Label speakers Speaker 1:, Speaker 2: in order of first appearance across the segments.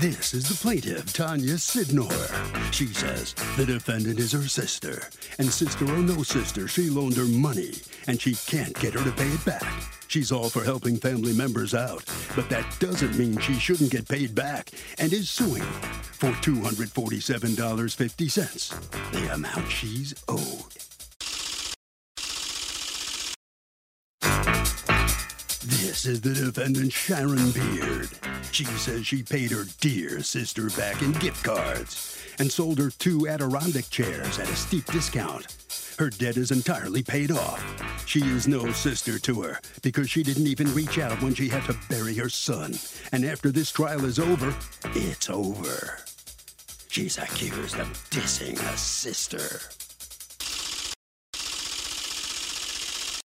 Speaker 1: This is the plaintiff, Tanya Sidnor. She says the defendant is her sister, and sister or no sister, she loaned her money, and she can't get her to pay it back. She's all for helping family members out, but that doesn't mean she shouldn't get paid back, and is suing for $247.50, the amount she's owed. This is the defendant, Sharon Beard. She says she paid her dear sister back in gift cards and sold her two Adirondack chairs at a steep discount. Her debt is entirely paid off. She is no sister to her because she didn't even reach out when she had to bury her son. And after this trial is over, it's over. She's accused of dissing a sister.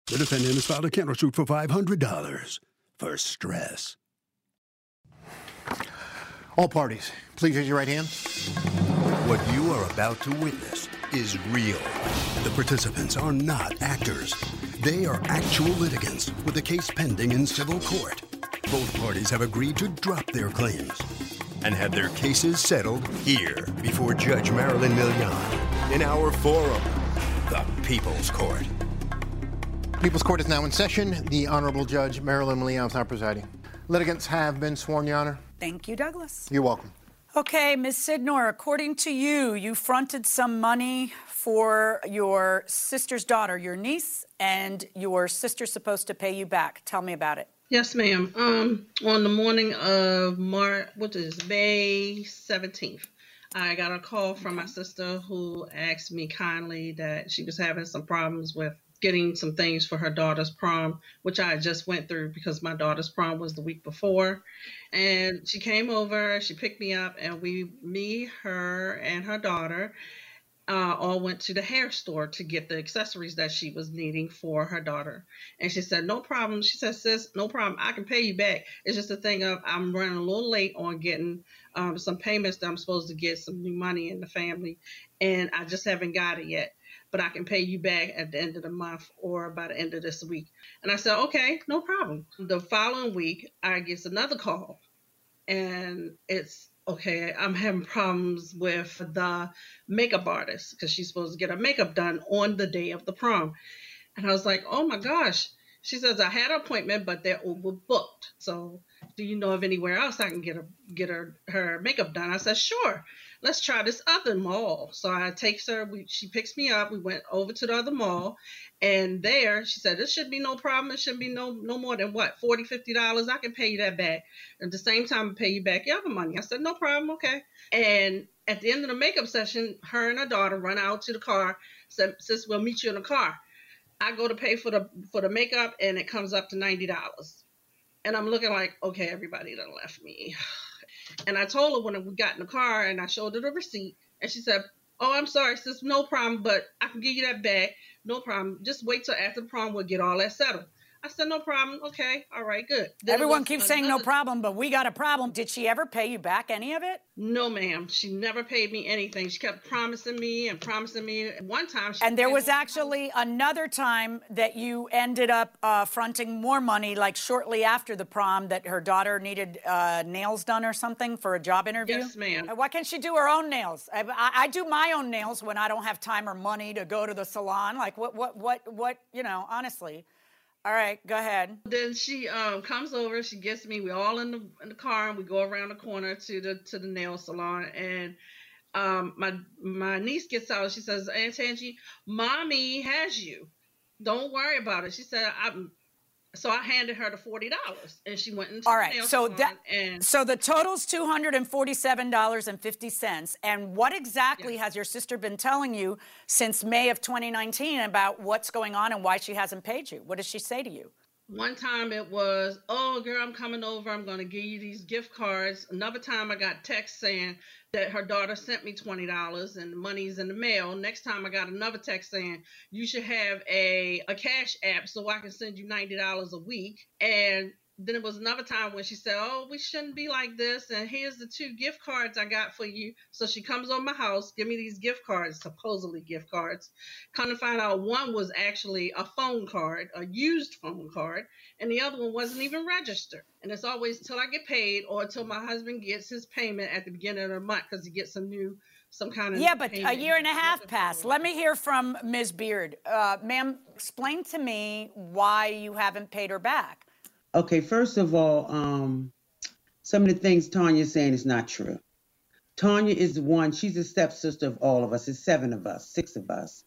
Speaker 1: The defendant has filed a countersuit for $500 for stress.
Speaker 2: All parties, please raise your right hand.
Speaker 1: What you are about to witness is real. The participants are not actors. They are actual litigants with a case pending in civil court. Both parties have agreed to drop their claims and have their cases settled here before Judge Marilyn Milian in our forum, the People's Court.
Speaker 2: People's Court is now in session. The Honorable Judge Marilyn Milian is now presiding. Litigants have been sworn, Your Honor.
Speaker 3: Thank you, Douglas.
Speaker 2: You're welcome.
Speaker 3: Okay, Ms. Sidnor, according to you, you fronted some money for your sister's daughter, your niece, and your sister's supposed to pay you back. Tell me about it.
Speaker 4: Yes, ma'am. Um, on the morning of March, what is May seventeenth, I got a call from my sister who asked me kindly that she was having some problems with getting some things for her daughter's prom, which I just went through because my daughter's prom was the week before. And she came over, she picked me up, and we, me, her, and her daughter, uh, all went to the hair store to get the accessories that she was needing for her daughter. And she said, No problem. She said, Sis, no problem. I can pay you back. It's just a thing of I'm running a little late on getting um, some payments that I'm supposed to get some new money in the family, and I just haven't got it yet but I can pay you back at the end of the month or by the end of this week. And I said, okay, no problem. The following week, I get another call, and it's okay. I'm having problems with the makeup artist because she's supposed to get her makeup done on the day of the prom. And I was like, oh my gosh. She says I had an appointment, but they're overbooked. So, do you know of anywhere else I can get her get her her makeup done? I said, sure let's try this other mall. So I takes her, we, she picks me up. We went over to the other mall, and there she said, "This should be no problem. It shouldn't be no no more than what 40 50 dollars. I can pay you that back. At the same time, I pay you back your other money." I said, "No problem, okay." And at the end of the makeup session, her and her daughter run out to the car. Said, "Sis, we'll meet you in the car." I go to pay for the for the makeup, and it comes up to ninety dollars. And I'm looking like, okay, everybody done left me. And I told her when we got in the car and I showed her the receipt, and she said, Oh, I'm sorry, sis, no problem, but I can give you that back. No problem. Just wait till after the prom, we'll get all that settled. I said, no problem. Okay. All right, good.
Speaker 3: Then Everyone keeps saying no problem, but we got a problem. Did she ever pay you back any of it?
Speaker 4: No, ma'am. She never paid me anything. She kept promising me and promising me. One time,
Speaker 3: and there was actually another time that you ended up uh, fronting more money, like shortly after the prom, that her daughter needed uh, nails done or something for a job interview.
Speaker 4: Yes, ma'am.
Speaker 3: Why can't she do her own nails? I, I, I do my own nails when I don't have time or money to go to the salon. Like what, what, what, what? You know, honestly. All right, go ahead.
Speaker 4: Then she um, comes over. She gets me. We all in the in the car, and we go around the corner to the to the nail salon. And um, my my niece gets out. She says, "Aunt Angie, mommy has you. Don't worry about it." She said, "I'm so I handed her the forty dollars, and she went into
Speaker 3: all right.
Speaker 4: so
Speaker 3: that
Speaker 4: and
Speaker 3: so the total's two hundred and forty-seven dollars and fifty cents. And what exactly has your sister been telling you since May of 2019 about what's going on and why she hasn't paid you? What does she say to you?
Speaker 4: One time it was, oh girl, I'm coming over. I'm going to give you these gift cards. Another time I got text saying that her daughter sent me $20 and the money's in the mail. Next time I got another text saying you should have a, a cash app so I can send you $90 a week. And then it was another time when she said, "Oh, we shouldn't be like this." And here's the two gift cards I got for you. So she comes on my house, give me these gift cards, supposedly gift cards. Come to find out, one was actually a phone card, a used phone card, and the other one wasn't even registered. And it's always till I get paid or until my husband gets his payment at the beginning of the month because he gets some new some kind of
Speaker 3: yeah but a year and a half passed let me hear from ms beard uh, ma'am explain to me why you haven't paid her back
Speaker 5: Okay, first of all, um, some of the things Tanya's saying is not true. Tanya is the one, she's a stepsister of all of us. It's seven of us, six of us.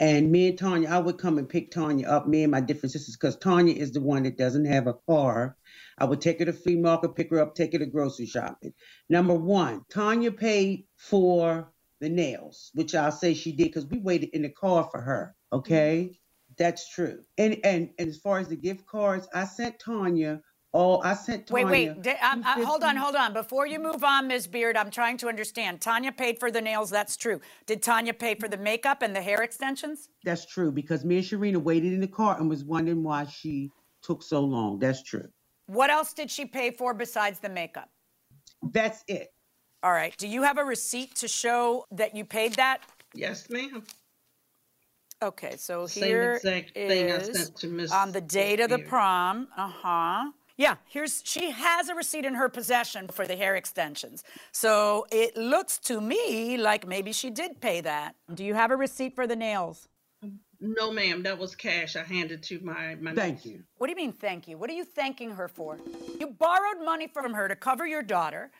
Speaker 5: And me and Tanya, I would come and pick Tanya up, me and my different sisters, because Tanya is the one that doesn't have a car. I would take her to flea market, pick her up, take her to grocery shopping. Number one, Tanya paid for the nails, which I'll say she did because we waited in the car for her. Okay. That's true. And, and and as far as the gift cards, I sent Tanya Oh, I sent Tanya.
Speaker 3: Wait, wait. um, uh, hold on, hold on. Before you move on, Ms. Beard, I'm trying to understand. Tanya paid for the nails. That's true. Did Tanya pay for the makeup and the hair extensions?
Speaker 5: That's true because me and Sharina waited in the car and was wondering why she took so long. That's true.
Speaker 3: What else did she pay for besides the makeup?
Speaker 5: That's it.
Speaker 3: All right. Do you have a receipt to show that you paid that?
Speaker 4: Yes, ma'am.
Speaker 3: Okay, so
Speaker 4: Same
Speaker 3: here
Speaker 4: exact thing I sent to Miss
Speaker 3: on the date of the prom. Uh huh. Yeah, here's she has a receipt in her possession for the hair extensions. So it looks to me like maybe she did pay that. Do you have a receipt for the nails?
Speaker 4: No, ma'am, that was cash I handed to my my.
Speaker 5: Thank
Speaker 4: niece.
Speaker 5: you.
Speaker 3: What do you mean, thank you? What are you thanking her for? You borrowed money from her to cover your daughter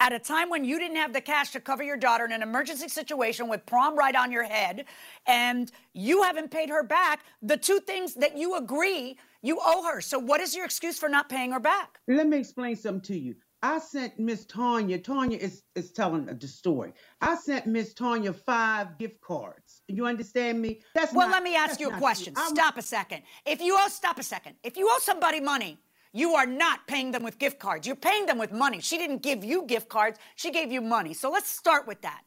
Speaker 3: at a time when you didn't have the cash to cover your daughter in an emergency situation with prom right on your head, and you haven't paid her back the two things that you agree you owe her. So, what is your excuse for not paying her back?
Speaker 5: Let me explain something to you. I sent Miss Tanya. Tanya is, is telling the story. I sent Miss Tanya five gift cards. You understand me? That's
Speaker 3: Well,
Speaker 5: not-
Speaker 3: let me ask you a question. Stop a second. If you owe, stop a second. If you owe somebody money, you are not paying them with gift cards. You're paying them with money. She didn't give you gift cards, she gave you money. So let's start with that.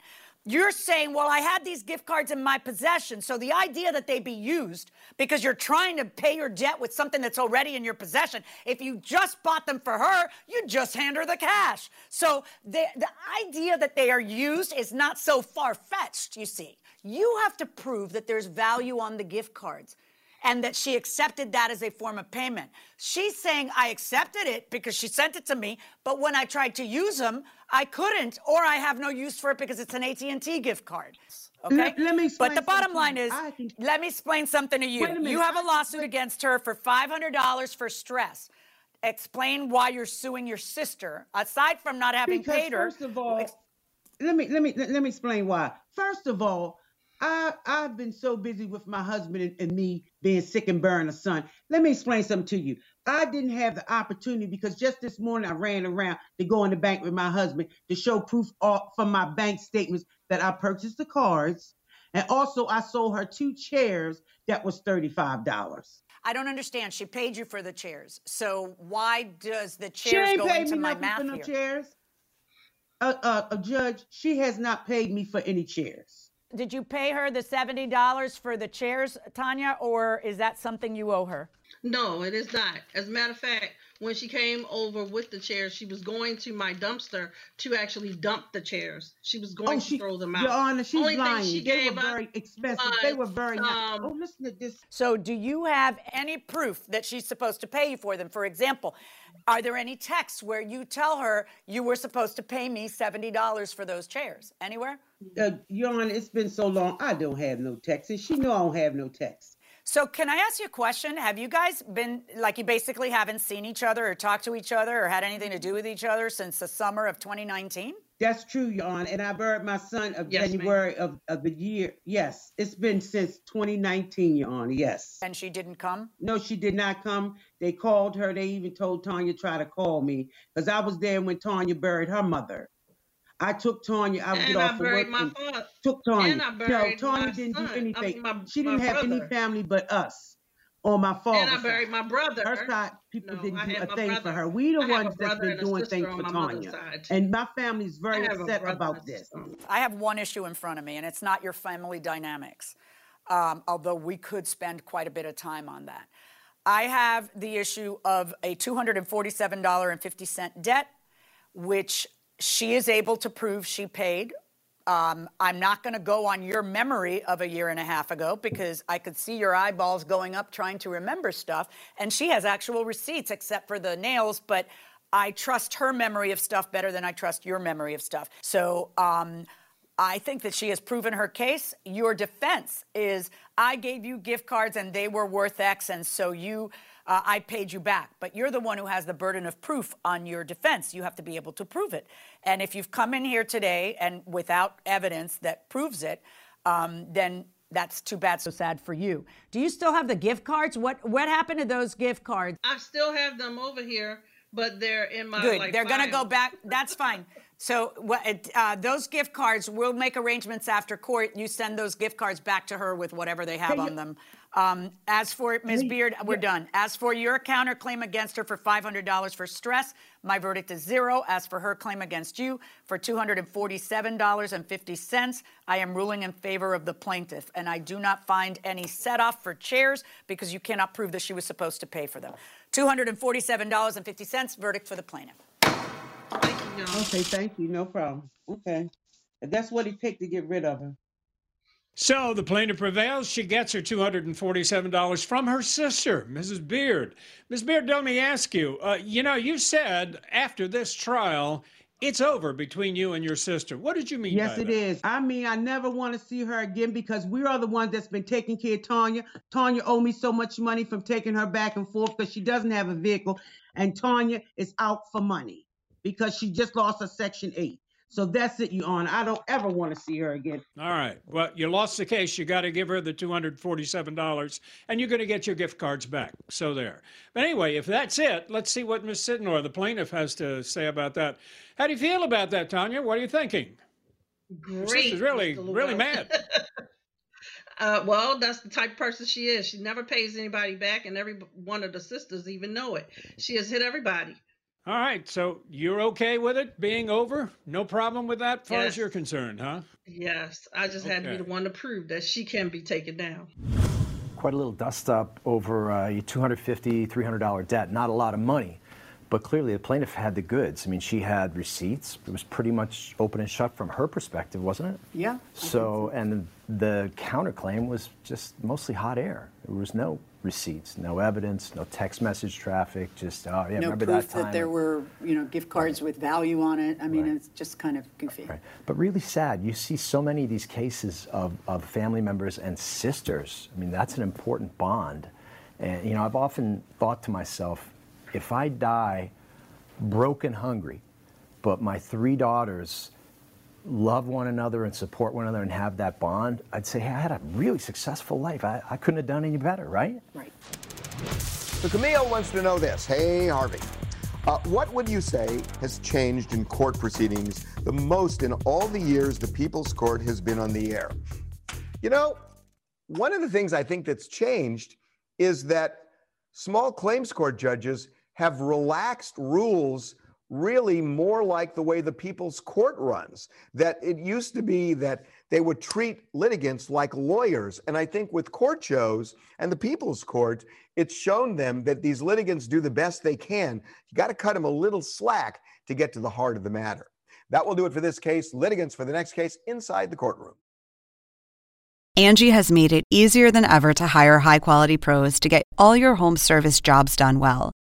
Speaker 3: You're saying, well, I had these gift cards in my possession. So the idea that they be used because you're trying to pay your debt with something that's already in your possession, if you just bought them for her, you just hand her the cash. So the, the idea that they are used is not so far fetched, you see. You have to prove that there's value on the gift cards and that she accepted that as a form of payment. She's saying I accepted it because she sent it to me, but when I tried to use them, I couldn't, or I have no use for it because it's an AT&T gift card. Okay,
Speaker 5: Let- let me
Speaker 3: but the bottom line is,
Speaker 5: think-
Speaker 3: let me explain something to you.
Speaker 5: Minute.
Speaker 3: You have a lawsuit against her for $500 for stress. Explain why you're suing your sister, aside from not having
Speaker 5: because
Speaker 3: paid her.
Speaker 5: first of all, let me let me let me explain why. First of all, I I've been so busy with my husband and, and me being sick and bearing a son. Let me explain something to you. I didn't have the opportunity because just this morning I ran around to go in the bank with my husband to show proof of, from my bank statements that I purchased the cards. And also I sold her two chairs that was $35.
Speaker 3: I don't understand. She paid you for the chairs. So why does the chairs go into my math
Speaker 5: for no chairs. Uh, uh, a judge, she has not paid me for any chairs.
Speaker 3: Did you pay her the $70 for the chairs, Tanya, or is that something you owe her?
Speaker 4: No, it is not. As a matter of fact, when she came over with the chairs, she was going to my dumpster to actually dump the chairs. She was going
Speaker 5: Oh,
Speaker 4: to throw them out.
Speaker 5: Your Honor, she's
Speaker 4: Only thing
Speaker 5: lying.
Speaker 4: she
Speaker 5: They
Speaker 4: gave
Speaker 5: were very expensive. They were
Speaker 4: was,
Speaker 5: very nice.
Speaker 4: um,
Speaker 5: Oh, listen to this.
Speaker 3: So, do you have any proof that she's supposed to pay you for them? For example, are there any texts where you tell her you were supposed to pay me $70 for those chairs? Anywhere?
Speaker 5: Uh, Your Honor, it's been so long. I don't have no texts. and she know I don't have no text.
Speaker 3: So, can I ask you a question? Have you guys been like you basically haven't seen each other or talked to each other or had anything to do with each other since the summer of 2019?
Speaker 5: That's true, Your Honor. And I buried my son of
Speaker 4: Yes.
Speaker 5: January of, of the year. Yes, it's been since 2019, Your Honor. Yes.
Speaker 3: And she didn't come?
Speaker 5: No, she did not come. They called her. They even told Tanya try to call me because I was there when Tanya buried her mother. I took Tanya. I would get
Speaker 4: and
Speaker 5: off
Speaker 4: I
Speaker 5: of
Speaker 4: buried
Speaker 5: work
Speaker 4: my
Speaker 5: and
Speaker 4: father.
Speaker 5: took Tanya.
Speaker 4: And I
Speaker 5: no,
Speaker 4: buried
Speaker 5: Tanya
Speaker 4: my
Speaker 5: didn't
Speaker 4: son.
Speaker 5: do
Speaker 4: I
Speaker 5: anything.
Speaker 4: mean, my-
Speaker 5: she didn't
Speaker 4: my
Speaker 5: have any family but us. on my father.
Speaker 4: And I buried my brother.
Speaker 5: Her side, people
Speaker 4: No,
Speaker 5: didn't do a
Speaker 4: my
Speaker 5: thing for her. We the
Speaker 4: I
Speaker 5: ones that's
Speaker 4: brother
Speaker 5: been doing things for
Speaker 4: my
Speaker 5: Tanya. And my family's very
Speaker 4: I have a
Speaker 5: upset about this.
Speaker 3: I have one issue in front of me, and it's not your family dynamics, um, although we could spend quite a bit of time on that. I have the issue of a $247.50 debt, which she is able to prove she paid. Um, I'm not going to go on your memory of a year and a half ago because I could see your eyeballs going up trying to remember stuff. And she has actual receipts, except for the nails, but I trust her memory of stuff better than I trust your memory of stuff. So um, I think that she has proven her case. Your defense is I gave you gift cards and they were worth X, and so you, uh, I paid you back. But you're the one who has the burden of proof on your defense. You have to be able to prove it. And if you've come in here today and without evidence that proves it, um, then that's too bad. So sad for you. Do you still have the gift cards? What What happened to those gift cards?
Speaker 4: I still have them over here, but they're in my
Speaker 3: Good.
Speaker 4: like,
Speaker 3: They're going to go back. That's fine. So uh, those gift cards, we'll make arrangements after court. You send those gift cards back to her with whatever they have on them. Um, as for Ms. Beard, we're done. As for your counterclaim against her for $500 for stress, my verdict is zero. As for her claim against you for $247.50, I am ruling in favor of the plaintiff. And I do not find any set off for chairs because you cannot prove that she was supposed to pay for them. $247.50, verdict for the plaintiff.
Speaker 4: Thank you, y'all.
Speaker 5: Okay, thank you. No problem. Okay. If that's what it takes to get rid of her.
Speaker 6: So the plaintiff prevails. She gets her $247 from her sister, Mrs. Beard. Ms. Beard, let me ask you uh, you know, you said after this trial, it's over between you and your sister. What did you mean
Speaker 5: Yes,
Speaker 6: by
Speaker 5: it
Speaker 6: that?
Speaker 5: is. I mean, I never want to see her again because we are the ones that's been taking care of Tanya. Tanya owe me so much money from taking her back and forth because she doesn't have a vehicle, and Tanya is out for money because she just lost a Section 8. So that's it, Your Honor. I don't ever want to see her again.
Speaker 6: All right. Well, you lost the case. You got to give her the $247, and you're going to get your gift cards back. So there. But anyway, if that's it, let's see what Ms. Sidnor, the plaintiff, has to say about that. How do you feel about that, Tanya? What are you thinking? Your
Speaker 4: Great.
Speaker 6: sister's really, really mad.
Speaker 4: Uh, well, that's the type of person she is. She never pays anybody back, and every one of the sisters even know it. She has hit everybody.
Speaker 6: All right. So you're okay with it being over? No problem with that, as far as you're concerned, huh?
Speaker 4: Yes, I just had to be the one to prove that she can be taken down.
Speaker 7: quite a little dust up over uh, a $250, $300 debt. Not a lot of money, but clearly the plaintiff had the goods. I mean, she had receipts. It was pretty much open and shut from her perspective, wasn't it?
Speaker 3: Yeah.
Speaker 7: So, and the counterclaim was just mostly hot air. There was no receipts, no evidence, no text message traffic. Just, oh yeah,
Speaker 8: no
Speaker 7: remember
Speaker 8: proof
Speaker 7: that time?
Speaker 8: that there were, you know, gift cards with value on it. I mean,
Speaker 7: Right.
Speaker 8: it's just kind of goofy.
Speaker 7: Right. But really sad. You see so many of these cases of, of family members and sisters. I mean, that's an important bond. And, you know, I've often thought to myself, if I die broke and hungry, but my three daughters love one another and support one another and have that bond, I'd say, hey, I had a really successful life. I, I couldn't have done any better, right?
Speaker 8: Right.
Speaker 9: So Camille wants to know this. Hey, Harvey. Uh, what would you say has changed in court proceedings the most in all the years the People's Court has been on the air? You know, one of the things I think that's changed is that small claims court judges have relaxed rules really more like the way the people's court runs. That it used to be that they would treat litigants like lawyers. And I think with court shows and the people's court, it's shown them that these litigants do the best they can. You got to cut them a little slack to get to the heart of the matter. That will do it for this case. Litigants for the next case inside the courtroom.
Speaker 10: Angie has made it easier than ever to hire high quality pros to get all your home service jobs done well.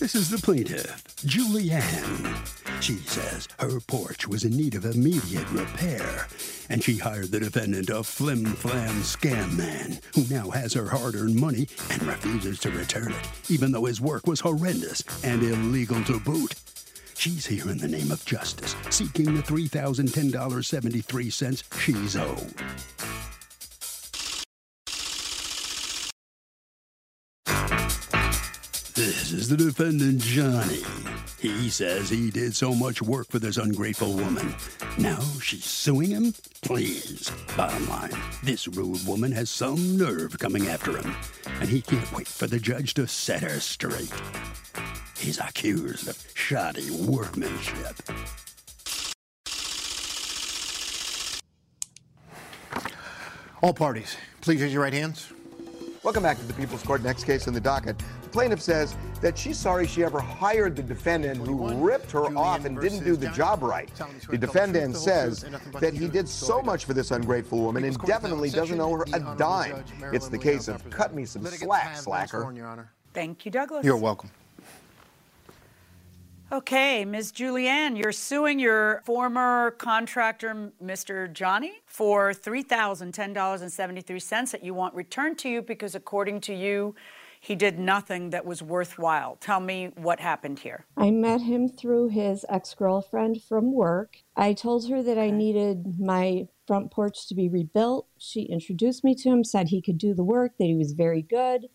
Speaker 1: This is the plaintiff, Julianne. She says her porch was in need of immediate repair, And she hired the defendant, a flim flam scam man, who now has her hard earned money and refuses to return it, even though his work was horrendous and illegal to boot. She's here in the name of justice, seeking the $3,010.73 she's owed. This is the defendant, Johnny. He says he did so much work for this ungrateful woman. Now she's suing him? Please. Bottom line, this rude woman has some nerve coming after him, and he can't wait for the judge to set her straight. He's accused of shoddy workmanship.
Speaker 2: All parties, please raise your right hands.
Speaker 9: Welcome back to the People's Court. Next case in the docket. The plaintiff says that she's sorry she ever hired the defendant who ripped her off and didn't do the job right. The defendant says that he did so much for this ungrateful woman and definitely doesn't owe her a dime. It's the case of cut me some slack, slacker.
Speaker 3: Thank you, Douglas.
Speaker 2: You're welcome.
Speaker 3: Okay, Ms. Julianne, you're suing your former contractor, Mr. Johnny, for $3,010.73 that you want returned to you because, according to you, he did nothing that was worthwhile. Tell me what happened here.
Speaker 11: I met him through his ex girlfriend from work. I told her that I needed my front porch to be rebuilt. She introduced me to him, said he could do the work, that he was very good.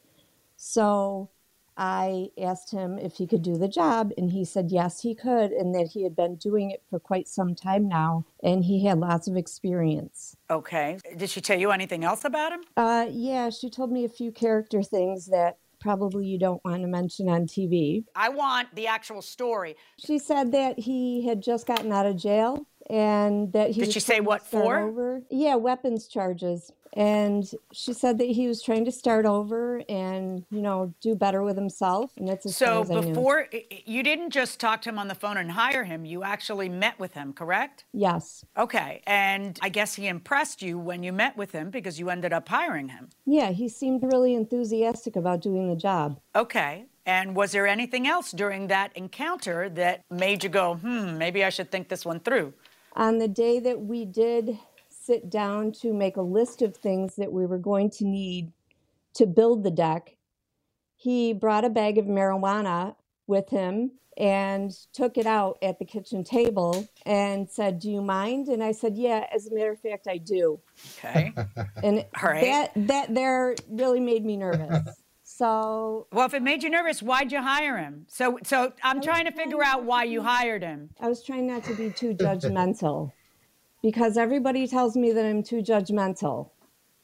Speaker 11: So I asked him if he could do the job, and he said yes, he could, and that he had been doing it for quite some time now, and he had lots of experience.
Speaker 3: Okay. Did she tell you anything else about him?
Speaker 11: Uh, yeah, she told me a few character things that probably you don't want to mention on TV.
Speaker 3: I want the actual story.
Speaker 11: She said that he had just gotten out of jail and that he
Speaker 3: Did she say what for?
Speaker 11: Over. Yeah, weapons charges. And she said that he was trying to start over and, you know, do better with himself. And that's as
Speaker 3: So
Speaker 11: far as
Speaker 3: before i- i- you didn't just talk to him on the phone and hire him, you actually met with him, correct?
Speaker 11: Yes.
Speaker 3: Okay. And I guess he impressed you when you met with him because you ended up hiring him.
Speaker 11: Yeah, he seemed really enthusiastic about doing the job.
Speaker 3: Okay. And was there anything else during that encounter that made you go, hmm, maybe I should think this one through?
Speaker 11: On the day that we did sit down to make a list of things that we were going to need to build the deck, he brought a bag of marijuana with him and took it out at the kitchen table and said, Do you mind? And I said, Yeah, as a matter of fact, I do.
Speaker 3: Okay.
Speaker 11: And
Speaker 3: All right.
Speaker 11: that that there really made me nervous. So
Speaker 3: Well, if it made you nervous, why'd you hire him? So, so I'm trying to figure out why you hired him.
Speaker 11: I was trying not to be too judgmental because everybody tells me that I'm too judgmental.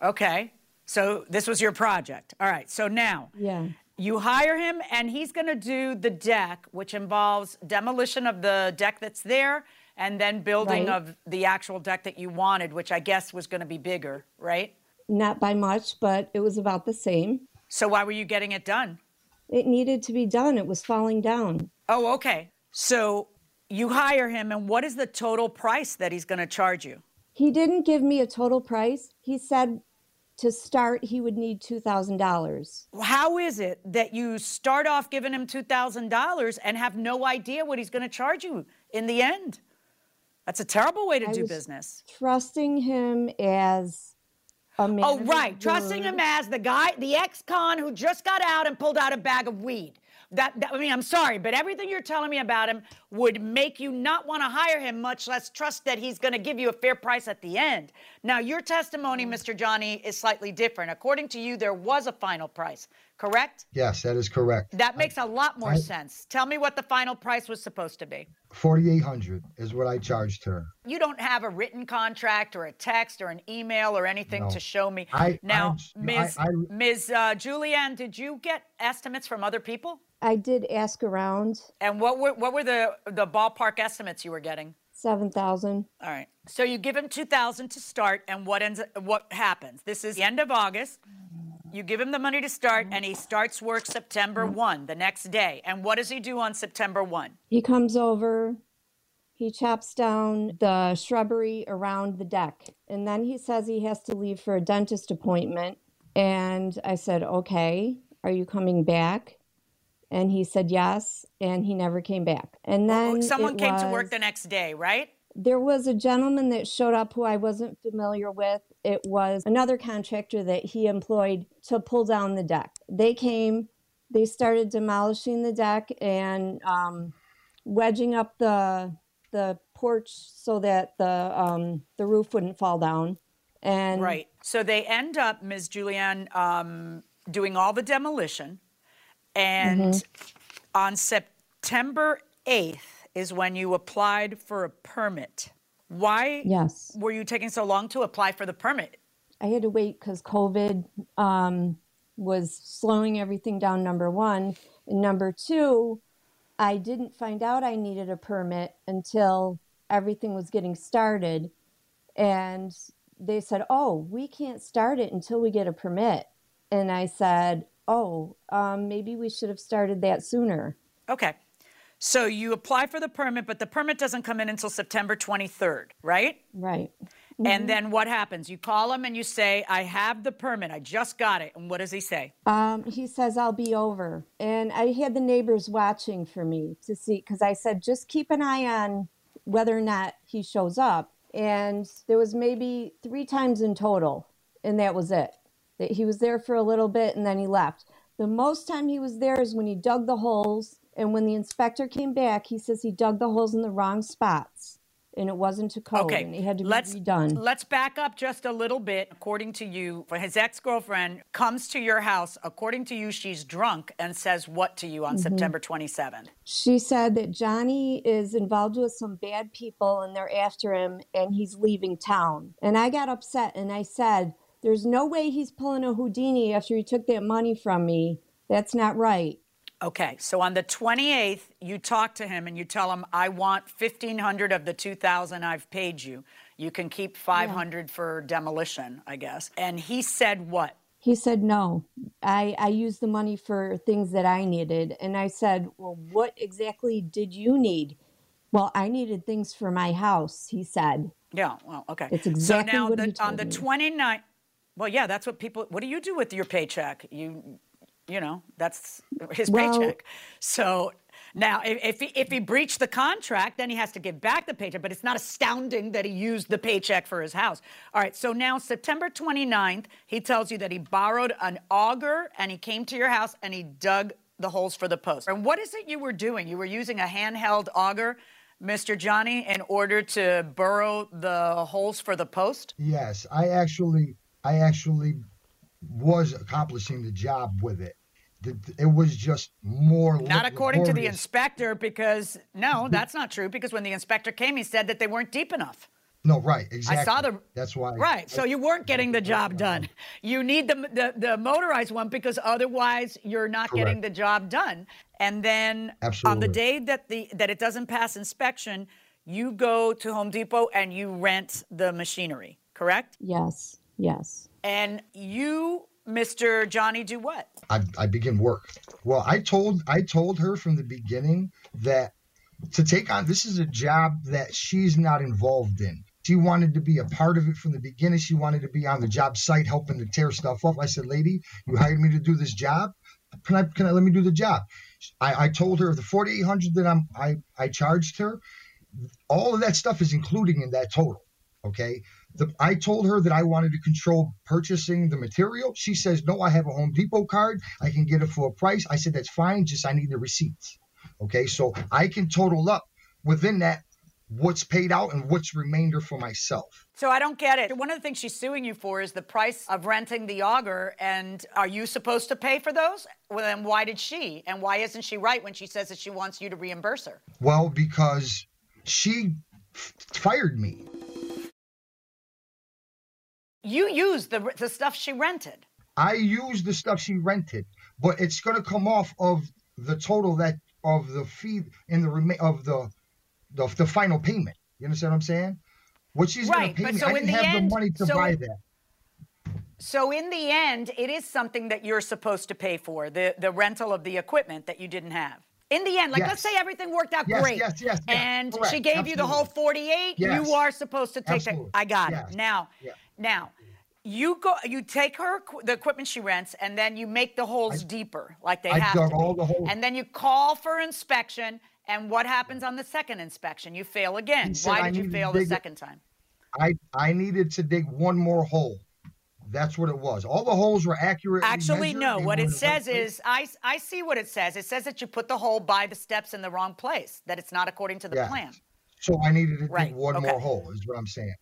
Speaker 3: Okay. So this was your project. All right. So now
Speaker 11: Yeah.
Speaker 3: you hire him, and he's going to do the deck, which involves demolition of the deck that's there and then building
Speaker 11: Right.
Speaker 3: of the actual deck that you wanted, which I guess was going to be bigger, right?
Speaker 11: Not by much, but it was about the same.
Speaker 3: So why were you getting it done?
Speaker 11: It needed to be done. It was falling down.
Speaker 3: Oh, okay. So you hire him, and what is the total price that he's going to charge you?
Speaker 11: He didn't give me a total price. He said to start, he would need $2,000.
Speaker 3: How is it that you start off giving him $2,000 and have no idea what he's going to charge you in the end? That's a terrible way to
Speaker 11: I
Speaker 3: do business.
Speaker 11: Trusting him as.
Speaker 3: Oh, right. Trusting him as the guy, the ex con who just got out and pulled out a bag of weed. That, that- I mean, I'm sorry, but everything you're telling me about him would make you not want to hire him, much less trust that he's going to give you a fair price at the end. Now, your testimony, Mr. Johnny, is slightly different. According to you, there was a final price, correct?
Speaker 12: Yes, that is correct.
Speaker 3: That makes a lot more
Speaker 12: I-
Speaker 3: sense. Tell me what the final price was supposed to be.
Speaker 12: Forty-eight hundred is what I charged her.
Speaker 3: You don't have a written contract or a text or an email or anything
Speaker 12: No.
Speaker 3: to show me.
Speaker 12: I-
Speaker 3: now,
Speaker 12: I'm-
Speaker 3: Ms.
Speaker 12: I- I-
Speaker 3: Ms. Uh, Julianne, did you get estimates from other people?
Speaker 11: I did ask around
Speaker 3: And what were what were the the ballpark estimates you were getting?
Speaker 11: 7,000.
Speaker 3: All right. So you give him 2000 to start and what ends what happens? This is the end of August. You give him the money to start and he starts work September mm-hmm. 1, the next day. And what does he do on September 1?
Speaker 11: He comes over, he chops down the shrubbery around the deck, and then he says he has to leave for a dentist appointment. And I said, Okay, are you coming back? And he said yes, and he never came back. And then
Speaker 3: Someone came to work the next day, right?
Speaker 11: There was a gentleman that showed up who I wasn't familiar with. It was another contractor that he employed to pull down the deck. They came, they started demolishing the deck and um, wedging up the the porch so that the um, the roof wouldn't fall down. And
Speaker 3: Right. So they end up, Ms. Julianne, um, doing all the demolition. And
Speaker 11: Mm-hmm.
Speaker 3: on September 8th is when you applied for a permit. Why
Speaker 11: Yes.
Speaker 3: were you taking so long to apply for the permit?
Speaker 11: I had to wait because COVID um, was slowing everything down, number one. And number two, I didn't find out I needed a permit until everything was getting started. And they said, Oh, we can't start it until we get a permit. And I said, Oh, um, maybe we should have started that sooner.
Speaker 3: Okay. So you apply for the permit, but the permit doesn't come in until September 23rd, right?
Speaker 11: Right.
Speaker 3: And then what happens? You call him and you say, I have the permit. I just got it. And what does he say?
Speaker 11: Um, he says, I'll be over. And I had the neighbors watching for me to see, because I said, just keep an eye on whether or not he shows up. And there was maybe three times in total, and that was it. That he was there for a little bit and then he left. The most time he was there is when he dug the holes. And when the inspector came back, he says he dug the holes in the wrong spots and it wasn't to code
Speaker 3: Okay,
Speaker 11: and it had to
Speaker 3: let's,
Speaker 11: be redone.
Speaker 3: Let's back up just a little bit. According to you, his ex girlfriend comes to your house. According to you, she's drunk and says what to you on
Speaker 11: Mhm.
Speaker 3: September 27th?
Speaker 11: She said that Johnny is involved with some bad people and they're after him and he's leaving town. And I got upset and I said, There's no way he's pulling a Houdini after he took that money from me. That's not right.
Speaker 3: Okay, so on the 28th, you talk to him and you tell him, I want 1500 of the 2000 I've paid you. You can keep 500 for demolition, I guess. And he said what?
Speaker 11: He said, No, I, I used the money for things that I needed. And I said, Well, what exactly did you need? Well, I needed things for my house, he said.
Speaker 3: Yeah, well, okay.
Speaker 11: It's exactly
Speaker 3: so now
Speaker 11: what
Speaker 3: the,
Speaker 11: he
Speaker 3: on the
Speaker 11: me.
Speaker 3: 29th, well, yeah, that's what people, what do you do with your paycheck? You, you know, that's his
Speaker 11: Well-
Speaker 3: paycheck. So now if, if, he, if he breached the contract, then he has to give back the paycheck, but it's not astounding that he used the paycheck for his house. All right, so now September 29th, he tells you that he borrowed an auger and he came to your house and he dug the holes for the post. And what is it you were doing? You were using a handheld auger, Mr. Johnny, in order to burrow the holes for the post?
Speaker 12: Yes, I actually, I actually was accomplishing the job with it. The- It was just more.
Speaker 3: Not
Speaker 12: lab-
Speaker 3: according to the inspector, because no, that's not true. Because when the inspector came, he said that they weren't deep enough.
Speaker 12: No, right, exactly.
Speaker 3: I saw the.
Speaker 12: That's why.
Speaker 3: Right, so you weren't getting the job done. You need the the, the motorized one because otherwise you're not getting the job done. And then on the day that the that it doesn't pass inspection, you go to Home Depot and you rent the machinery. Correct?
Speaker 11: Yes, yes.
Speaker 3: And you, Mr. Johnny, do what?
Speaker 12: I, I begin work. Well, I told I told her from the beginning that to take on this is a job that she's not involved in. She wanted to be a part of it from the beginning. She wanted to be on the job site helping to tear stuff up. I said, "Lady, you hired me to do this job. Can I can I let me do the job?" I, I told her the forty eight hundred that I'm I I charged her. All of that stuff is including in that total. Okay. The, I told her that I wanted to control purchasing the material. She says, no, I have a Home Depot card. I can get it for a price. I said, that's fine. Just I need the receipts. Okay. So I can total up within that what's paid out and what's remainder for myself.
Speaker 3: So I don't get it. One of the things she's suing you for is the price of renting the auger. And are you supposed to pay for those? Well, then why did she? And why isn't she right when she says that she wants you to reimburse her?
Speaker 12: Well, because she f- fired me.
Speaker 3: You used the, the stuff she rented.
Speaker 12: I used the stuff she rented, but it's going to come off of the total that of the fee in the rema- of the, the the final payment. You understand what I'm saying? What she's
Speaker 3: Right,
Speaker 12: going to pay
Speaker 3: but
Speaker 12: me,
Speaker 3: so
Speaker 12: I
Speaker 3: in
Speaker 12: didn't
Speaker 3: the
Speaker 12: have
Speaker 3: end-
Speaker 12: the money to
Speaker 3: so-
Speaker 12: buy that.
Speaker 3: So in the end, it is something that you're supposed to pay for the, the rental of the equipment that you didn't have. In the end, like let's say everything worked out
Speaker 12: Yes,
Speaker 3: great.
Speaker 12: yes, yes, yes,
Speaker 3: And
Speaker 12: correct,
Speaker 3: she gave you the whole 48,
Speaker 12: Yes.
Speaker 3: you are supposed to take
Speaker 12: Absolutely,
Speaker 3: that. I got
Speaker 12: yes,
Speaker 3: it. Now,
Speaker 12: yeah.
Speaker 3: now, you go you take her the equipment she rents and then you make the holes deeper like they
Speaker 12: I
Speaker 3: have
Speaker 12: dug
Speaker 3: to
Speaker 12: all
Speaker 3: be.
Speaker 12: the holes.
Speaker 3: and then you call for inspection And what happens on the second inspection? You fail again.
Speaker 12: He
Speaker 3: Why
Speaker 12: I
Speaker 3: did you fail the
Speaker 12: dig-
Speaker 3: second time?
Speaker 12: I I needed to dig one more hole. That's what it was. All the holes were accurate.
Speaker 3: Actually, no.
Speaker 12: They
Speaker 3: What it says is, I, I see what it says. It says that you put the hole by the steps in the wrong place, that it's not according to the
Speaker 12: Yeah.
Speaker 3: plan.
Speaker 12: So I needed to
Speaker 3: Right,
Speaker 12: dig one
Speaker 3: okay.
Speaker 12: more hole. Is what I'm saying.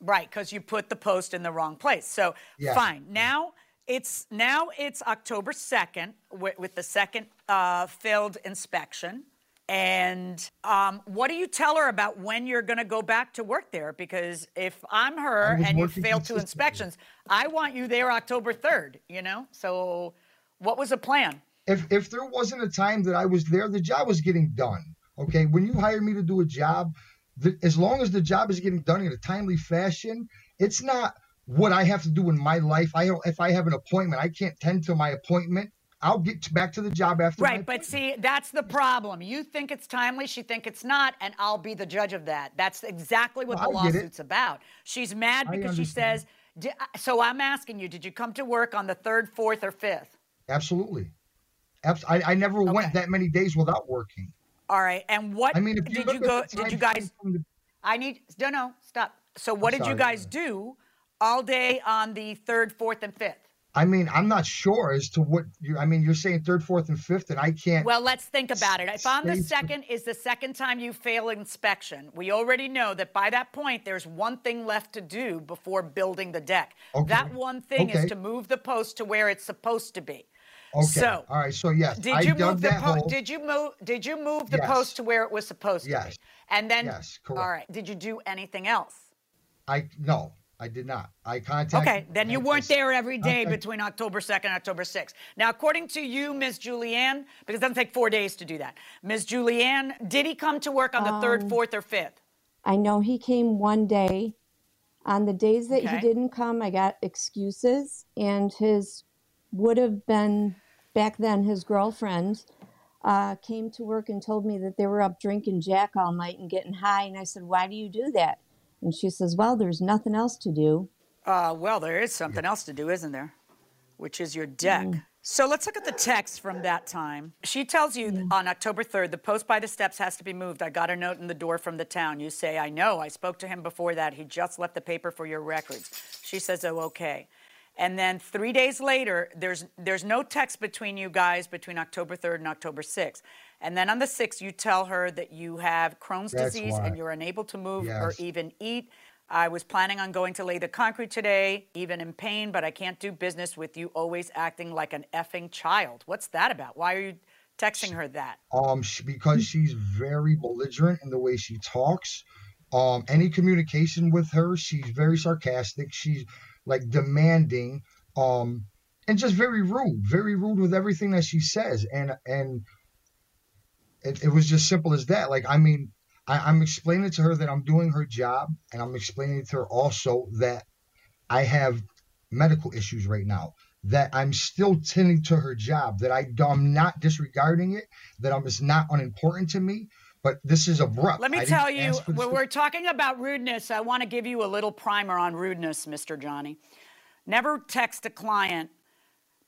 Speaker 3: Right, because you put the post in the wrong place. So
Speaker 12: Yes.
Speaker 3: fine. Now it's now it's October second with, with the second uh, failed inspection. And um, what do you tell her about when you're going to go back to work there? Because if I'm her and you fail two inspections, I want you there October third. You know. So what was the plan?
Speaker 12: If if there wasn't a time that I was there, the job was getting done. Okay, when you hire me to do a job, the, as long as the job is getting done in a timely fashion, it's not what I have to do in my life. I don't, if I have an appointment, I can't tend to my appointment. I'll get back to the job after.
Speaker 3: Right, but see, that's the problem. You think it's timely, she think it's not, and I'll be the judge of that. That's exactly what
Speaker 12: Well,
Speaker 3: the lawsuit's about. She's mad because she says. So I'm asking you, did you come to work on the third, fourth, or fifth?
Speaker 12: Absolutely. Abs- I, I never went that many days without working.
Speaker 3: All right, and what
Speaker 12: I mean, if you
Speaker 3: did you go? Did you guys?
Speaker 12: the-
Speaker 3: I need no, no, stop. So what
Speaker 12: I'm
Speaker 3: did you
Speaker 12: sorry,
Speaker 3: guys do all day on the third, fourth, and fifth?
Speaker 12: I mean, I'm not sure as to what you. I mean, you're saying third, fourth, and fifth, and I can't.
Speaker 3: Well, let's think about it. If on the second is the second time you fail inspection, we already know that by that point there's one thing left to do before building the deck.
Speaker 12: Okay.
Speaker 3: That one thing is to move the post to where it's supposed to be.
Speaker 12: okay.
Speaker 3: So,
Speaker 12: all right. So yes,
Speaker 3: did you
Speaker 12: dug
Speaker 3: move the
Speaker 12: that
Speaker 3: po-
Speaker 12: hole.
Speaker 3: did you move did you move the
Speaker 12: Yes.
Speaker 3: post to where it was supposed to
Speaker 12: Yes.
Speaker 3: be? And then
Speaker 12: Yes,
Speaker 3: All
Speaker 12: correct.
Speaker 3: right. Did you do anything else?
Speaker 12: I no, I did not. I contacted.
Speaker 3: Okay, then you weren't there every day
Speaker 12: Okay.
Speaker 3: between October 2nd and October 6th. Now, according to you, Ms. Julianne, because it doesn't take four days to do that, Ms. Julianne, did he come to work on the third,
Speaker 11: Um,
Speaker 3: fourth, or fifth?
Speaker 11: I know he came one day. On the days that
Speaker 3: Okay.
Speaker 11: he didn't come, I got excuses, and his would have been back then his girlfriend uh, came to work and told me that they were up drinking Jack all night and getting high. And I said, Why do you do that? And she says, Well, there's nothing else to do.
Speaker 3: Uh, well, there is something else to do, isn't there? Which is your deck.
Speaker 11: Mm.
Speaker 3: So let's look at the text from that time. She tells you on October 3rd, the post by the steps has to be moved. I got a note in the door from the town. You say, I know. I spoke to him before that. He just left the paper for your records. She says, Oh, okay. And then three days later, there's there's no text between you guys between October 3rd and October 6th. And then on the 6th, you tell her that you have Crohn's
Speaker 12: That's
Speaker 3: disease
Speaker 12: why.
Speaker 3: and you're unable to move
Speaker 12: Yes.
Speaker 3: or even eat. I was planning on going to lay the concrete today, even in pain, but I can't do business with you always acting like an effing child. What's that about? Why are you texting her that?
Speaker 12: Um, because she's very belligerent in the way she talks. Um, any communication with her, she's very sarcastic. She's like demanding, um, and just very rude, very rude with everything that she says. And and it, it was just simple as that. Like, I mean, I, I'm explaining to her that I'm doing her job, and I'm explaining to her also that I have medical issues right now. That I'm still tending to her job. That I, I'm not disregarding it. That I'm it's not unimportant to me. But this is abrupt.
Speaker 3: Let me tell you,
Speaker 12: ask for this
Speaker 3: when we're talking about rudeness, I want to give you a little primer on rudeness, Mr. Johnny. Never text a client,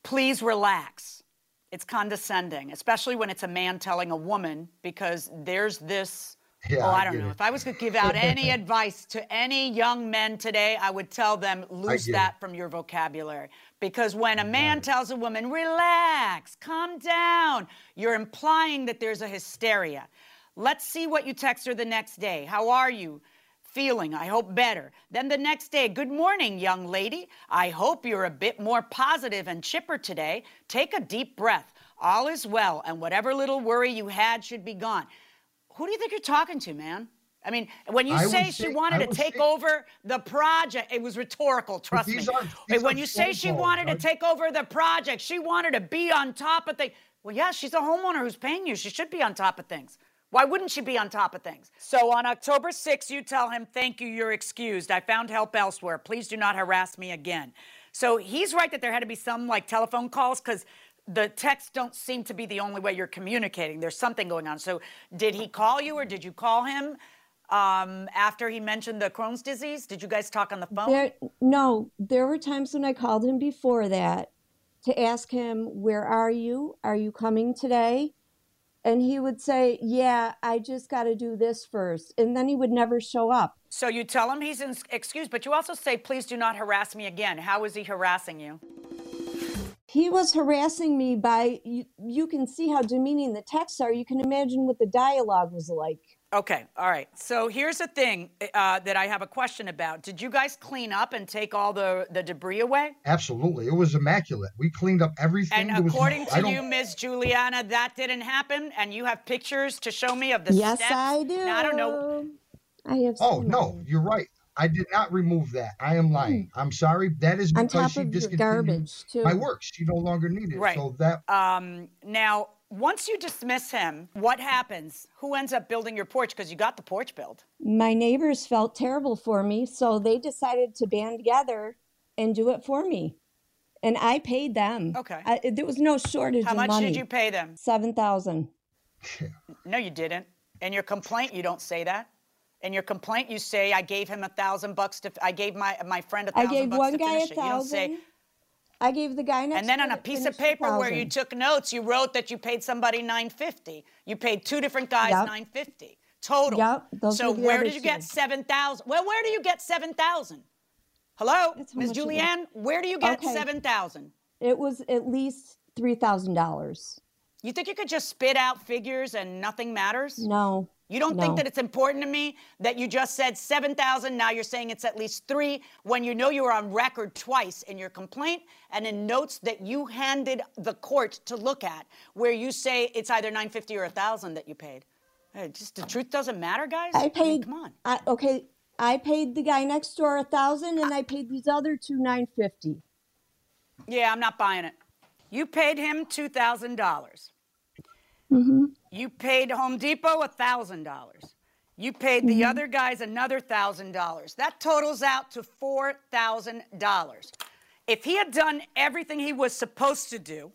Speaker 3: please relax. It's condescending, especially when it's a man telling a woman, because there's this.
Speaker 12: Yeah,
Speaker 3: oh,
Speaker 12: I
Speaker 3: don't know.
Speaker 12: it.
Speaker 3: If I was to give out any advice to any young men today, I would tell them lose that from your vocabulary. Because when a man tells a woman, relax, calm down, you're implying that there's a hysteria. Let's see what you text her the next day. How are you? Feeling, I hope better. Then the next day, good morning, young lady. I hope you're a bit more positive and chipper today. Take a deep breath. All is well, and whatever little worry you had should be gone. Who do you think you're talking to, man? I mean, when you
Speaker 12: would
Speaker 3: say she wanted to take
Speaker 12: say-
Speaker 3: over the project, it was rhetorical, trust me.
Speaker 12: these
Speaker 3: when
Speaker 12: are
Speaker 3: you say she
Speaker 12: calls,
Speaker 3: wanted to take over the project, she wanted to be on top of things. Well, yeah, she's a homeowner who's paying you. She should be on top of things. Why wouldn't she be on top of things? So on October 6th, you tell him, Thank you, you're excused. I found help elsewhere. Please do not harass me again. So he's right that there had to be some like telephone calls because the texts don't seem to be the only way you're communicating. There's something going on. So did he call you or did you call him um, after he mentioned the Crohn's disease? Did you guys talk on the phone?
Speaker 11: There, no, there were times when I called him before that to ask him, Where are you? Are you coming today? And he would say, Yeah, I just got to do this first. And then he would never show up.
Speaker 3: So you tell him he's in excuse, but you also say, please do not harass me again. How is he harassing you?
Speaker 11: He was harassing me by, you, you can see how demeaning the texts are. You can imagine what the dialogue was like.
Speaker 3: Okay, all right. So here's the thing uh, that I have a question about. Did you guys clean up and take all the, the debris away?
Speaker 12: Absolutely. It was immaculate. We cleaned up everything.
Speaker 3: And
Speaker 12: There was-
Speaker 3: according
Speaker 12: I
Speaker 3: to you, Miss Juliana, that didn't happen, and you have pictures to show me of the
Speaker 11: yes,
Speaker 3: steps.
Speaker 11: I do.
Speaker 3: Now, I don't know.
Speaker 11: I have
Speaker 12: Oh no,
Speaker 11: many.
Speaker 12: you're right. I did not remove that. I am lying. I'm sorry. That is
Speaker 11: On
Speaker 12: because
Speaker 11: top
Speaker 12: she
Speaker 11: of your
Speaker 12: discontinued
Speaker 11: garbage, too.
Speaker 12: my work. She no longer needed it.
Speaker 3: Right.
Speaker 12: So that
Speaker 3: Um, now, once you dismiss him, what happens? Who ends up building your porch? Because you got the porch built.
Speaker 11: My neighbors felt terrible for me, so they decided to band together and do it for me. And I paid them.
Speaker 3: Okay.
Speaker 11: I, there was no shortage
Speaker 3: How
Speaker 11: of
Speaker 3: much did you pay them?
Speaker 11: Seven thousand.
Speaker 3: No, you didn't. In your complaint, you don't say that. In your complaint, you say I gave him a thousand bucks to. I gave my my friend a thousand
Speaker 11: gave
Speaker 3: bucks
Speaker 11: one
Speaker 3: to
Speaker 11: guy a
Speaker 3: finish it. You don't say.
Speaker 11: I gave the guy next.
Speaker 3: And then on a piece of paper where you took notes, you wrote that you paid somebody 950. You paid two different guys
Speaker 11: Yep.
Speaker 3: 950 total.
Speaker 11: Yep,
Speaker 3: so where did you get
Speaker 11: two.
Speaker 3: 7,000? Well, where do you get 7,000? Hello, Ms. Julianne, where do you get
Speaker 11: Okay.
Speaker 3: 7,000?
Speaker 11: It was at least three thousand dollars.
Speaker 3: You think you could just spit out figures and nothing matters?
Speaker 11: No.
Speaker 3: You don't think that it's important to me that you just said 7,000, now you're saying it's at least three, when you know you were on record twice in your complaint and in notes that you handed the court to look at, where you say it's either 950 or 1,000 that you paid. Hey, just the truth doesn't matter, guys?
Speaker 11: I
Speaker 3: mean,
Speaker 11: paid.
Speaker 3: come on.
Speaker 11: I, okay, I paid the guy next door a thousand, and I paid these other two nine fifty.
Speaker 3: Yeah, I'm not buying it. You paid him $2,000.
Speaker 11: Mm-hmm.
Speaker 3: You paid Home Depot $1,000. You paid the other guys another $1,000. That totals out to $4,000. If he had done everything he was supposed to do,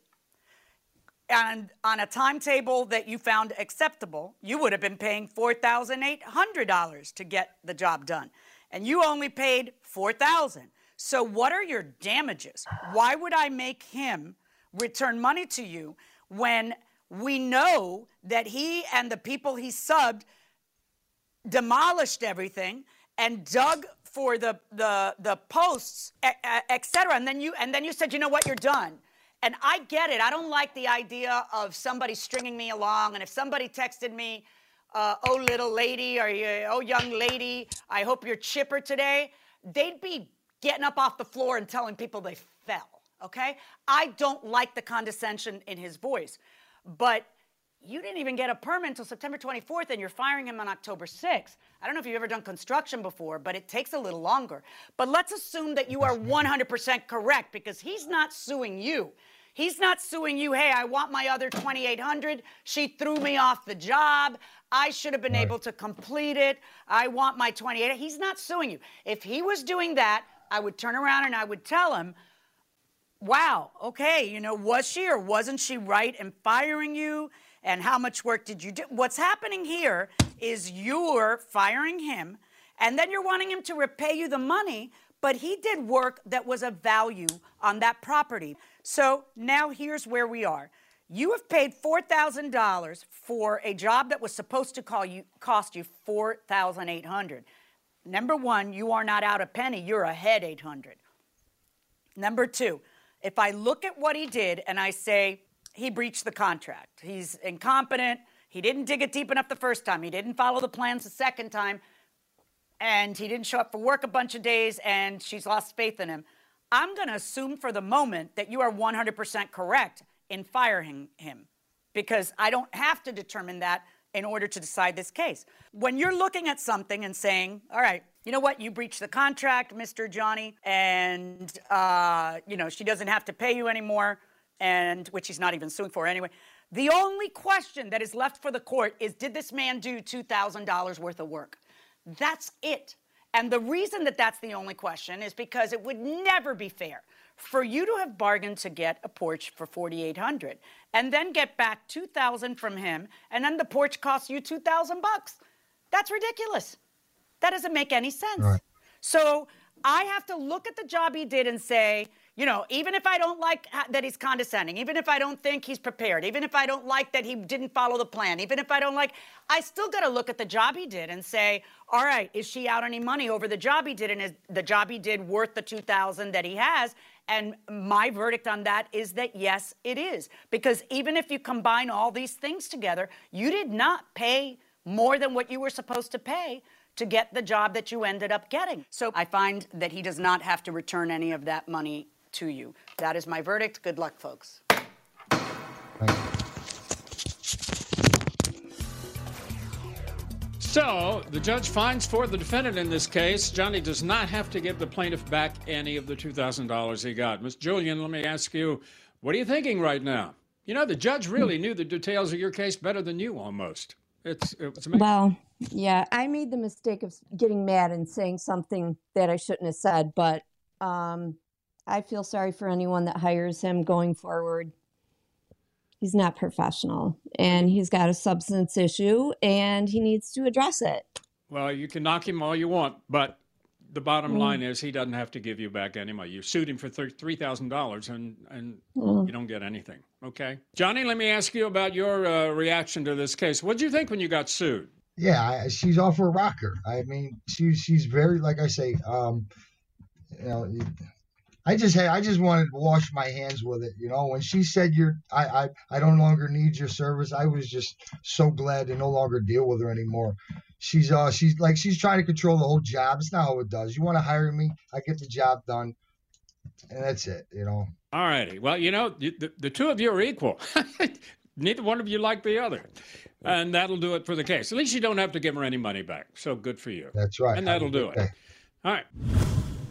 Speaker 3: and on a timetable that you found acceptable, you would have been paying $4,800 to get the job done. And you only paid 4000 So what are your damages? Why would I make him return money to you when we know that he and the people he subbed demolished everything and dug for the the the posts, e- e- et. And then you and then you said, you know what, you're done. And I get it. I don't like the idea of somebody stringing me along. And if somebody texted me, uh, "Oh little lady," or "Oh young lady," I hope you're chipper today. They'd be getting up off the floor and telling people they fell. Okay? I don't like the condescension in his voice, but you didn't even get a permit until September 24th, and you're firing him on October 6th. I don't know if you've ever done construction before, but it takes a little longer. But let's assume that you are 100% correct because he's not suing you. He's not suing you, hey, I want my other 2800. She threw me off the job. I should have been able to complete it. I want my 28. He's not suing you. If he was doing that, I would turn around and I would tell him, wow, okay, you know, was she or wasn't she right in firing you? And how much work did you do? What's happening here is you're firing him, and then you're wanting him to repay you the money, but he did work that was of value on that property. So now here's where we are. You have paid $4,000 for a job that was supposed to you, cost you 4,800. Number one, you are not out a penny, you're ahead 800. Number two, if I look at what he did and I say he breached the contract, he's incompetent, he didn't dig it deep enough the first time, he didn't follow the plans the second time, and he didn't show up for work a bunch of days and she's lost faith in him, I'm going to assume for the moment that you are 100% correct in firing him because I don't have to determine that in order to decide this case. When you're looking at something and saying, all right, you know what, you breached the contract, Mr. Johnny, and, uh, you know, she doesn't have to pay you anymore, and which he's not even suing for anyway. The only question that is left for the court is did this man do $2,000 worth of work? That's it. And the reason that that's the only question is because it would never be fair for you to have bargained to get a porch for 4800 and then get back 2000 from him and then the porch costs you 2000 bucks. That's ridiculous. That doesn't make any sense. So I have to look at the job he did and say, You know, even if I don't like that he's condescending, even if I don't think he's prepared, even if I don't like that he didn't follow the plan, even if I don't like, I still got to look at the job he did and say, all right, is she out any money over the job he did, and is the job he did worth the two thousand that he has? And my verdict on that is that yes, it is. Because even if you combine all these things together, you did not pay more than what you were supposed to pay to get the job that you ended up getting. So I find that he does not have to return any of that money to you. That is my verdict. Good luck, folks.
Speaker 6: So the judge finds for the defendant in this case. Johnny does not have to give the plaintiff back any of the $2,000 he got. Miss Julian, let me ask you, what are you thinking right now? You know, the judge really knew the details of your case better than you almost. It's, it's amazing.
Speaker 11: Well, yeah, I made the mistake of getting mad and saying something that I shouldn't have said, but um, I feel sorry for anyone that hires him going forward. He's not professional and he's got a substance issue and he needs to address it.
Speaker 6: Well, you can knock him all you want, but the bottom
Speaker 11: Mm.
Speaker 6: line is he doesn't have to give you back any money. You sued him for thir- $3,000 and, and
Speaker 11: Mm.
Speaker 6: you don't get anything. Okay. Johnny, let me ask you about your uh, reaction to this case. What did you think when you got sued?
Speaker 12: Yeah, I- she's off her rocker. I mean, she's she's very like I say, um, you know, I just had I just wanted to wash my hands with it. You know, when she said you're I I I don't longer need your service, I was just so glad to no longer deal with her anymore. She's uh she's like she's trying to control the whole job. It's not how it does. You want to hire me, I get the job done, and that's it. You know.
Speaker 6: All righty. Well, you know, the, the two of you are equal. Neither one of you like the other. And that'll do it for the case. At least you don't have to give her any money back. So good for you.
Speaker 12: That's right.
Speaker 6: And that'll do it. All right.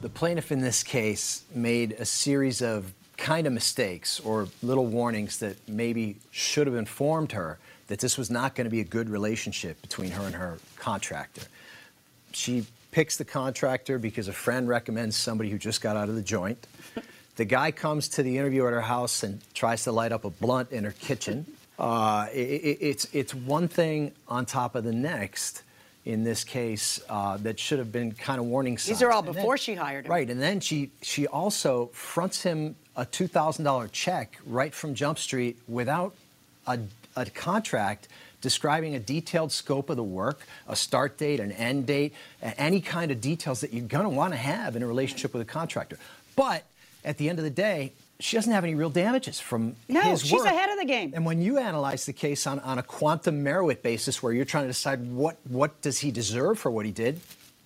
Speaker 7: The plaintiff in this case made a series of kind of mistakes or little warnings that maybe should have informed her that this was not going to be a good relationship between her and her contractor. She picks the contractor because a friend recommends somebody who just got out of the joint. The guy comes to the interview at her house and tries to light up a blunt in her kitchen. Uh, i i it's, it's one thing on top of the next in this case uh, that should have been kind of warning signs.
Speaker 3: These are all
Speaker 7: And then-
Speaker 3: before she hired him.
Speaker 7: Right, and then she she also fronts him a two thousand dollar check right from Jump Street without a, a contract describing a detailed scope of the work, a start date, an end date, any kind of details that you're going to want to have in a relationship with a contractor. But at the end of the day, she doesn't have any real damages from
Speaker 3: No,
Speaker 7: his
Speaker 3: she's ahead of the game.
Speaker 7: And when you analyze the case on, on a quantum meruit basis, where you're trying to decide what what does he deserve for what he did,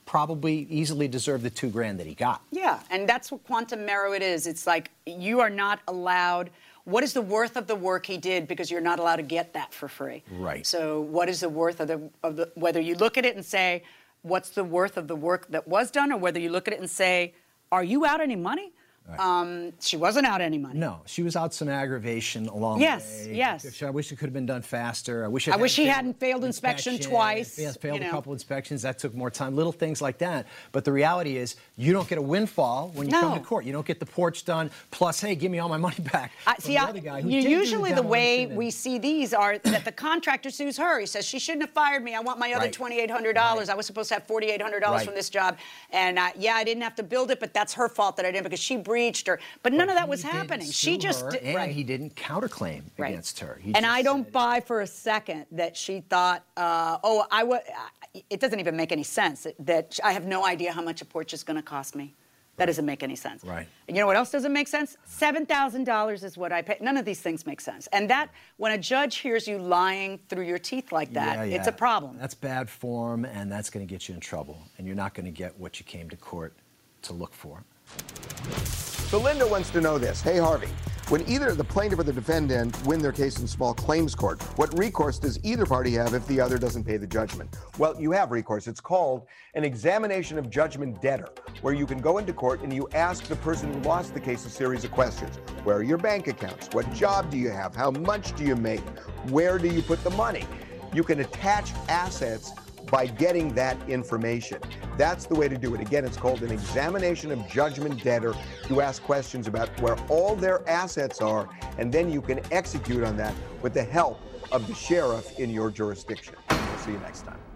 Speaker 7: probably easily deserved the two grand that he got.
Speaker 3: Yeah, and that's what quantum meruit is. It's like you are not allowed. What is the worth of the work he did? Because you're not allowed to get that for free.
Speaker 7: Right.
Speaker 3: So, what is the worth of the of the whether you look at it and say, what's the worth of the work that was done, or whether you look at it and say, are you out any money? Um, she wasn't out any money.
Speaker 7: No, she was out some aggravation along
Speaker 3: Yes,
Speaker 7: the way.
Speaker 3: yes. yes.
Speaker 7: I wish it could have been done faster. I wish. It
Speaker 3: I wish
Speaker 7: hadn't
Speaker 3: he
Speaker 7: failed
Speaker 3: hadn't failed inspection
Speaker 7: inspection.
Speaker 3: twice,
Speaker 7: Yes, failed
Speaker 3: you
Speaker 7: a couple inspections. That took more time. Little things like that. But the reality is, you don't get a windfall when you come to court. You don't get the porch done. Plus, hey, give me all my money back.
Speaker 3: I, see,
Speaker 7: the
Speaker 3: I,
Speaker 7: other guy who
Speaker 3: you, usually the way
Speaker 7: and-
Speaker 3: we see these are that the contractor sues her. He says she shouldn't have fired me. I want my other
Speaker 7: Right.
Speaker 3: twenty-eight hundred dollars. I was supposed to have forty-eight hundred dollars
Speaker 7: Right.
Speaker 3: from this job, and uh, yeah, I didn't have to build it, but that's her fault that I didn't because she breached her. But none of that was happening. She just
Speaker 7: her, and
Speaker 3: right.
Speaker 7: he didn't counterclaim
Speaker 3: Right.
Speaker 7: against her. He
Speaker 3: and I don't
Speaker 7: said-
Speaker 3: buy for a second that she thought, uh, oh, I would. It doesn't even make any sense that I have no idea how much a porch is going to cost me. That doesn't make any sense.
Speaker 7: Right.
Speaker 3: And you know what else doesn't make sense? Seven thousand dollars is what I pay. None of these things make sense. And that when a judge hears you lying through your teeth like that,
Speaker 7: Yeah,
Speaker 3: it's a problem.
Speaker 7: That's bad form, and that's going to get you in trouble. And you're not going to get what you came to court to look for.
Speaker 9: So Linda wants to know this. Hey, Harvey, when either the plaintiff or the defendant win their case in small claims court, what recourse does either party have if the other doesn't pay the judgment? Well, you have recourse. It's called an examination of judgment debtor, where you can go into court and you ask the person who lost the case a series of questions. Where are your bank accounts? What job do you have? How much do you make? Where do you put the money? You can attach assets by getting that information. That's the way to do it. Again, it's called an examination of judgment debtor. You ask questions about where all their assets are, and then you can execute on that with the help of the sheriff in your jurisdiction. We'll see you next time.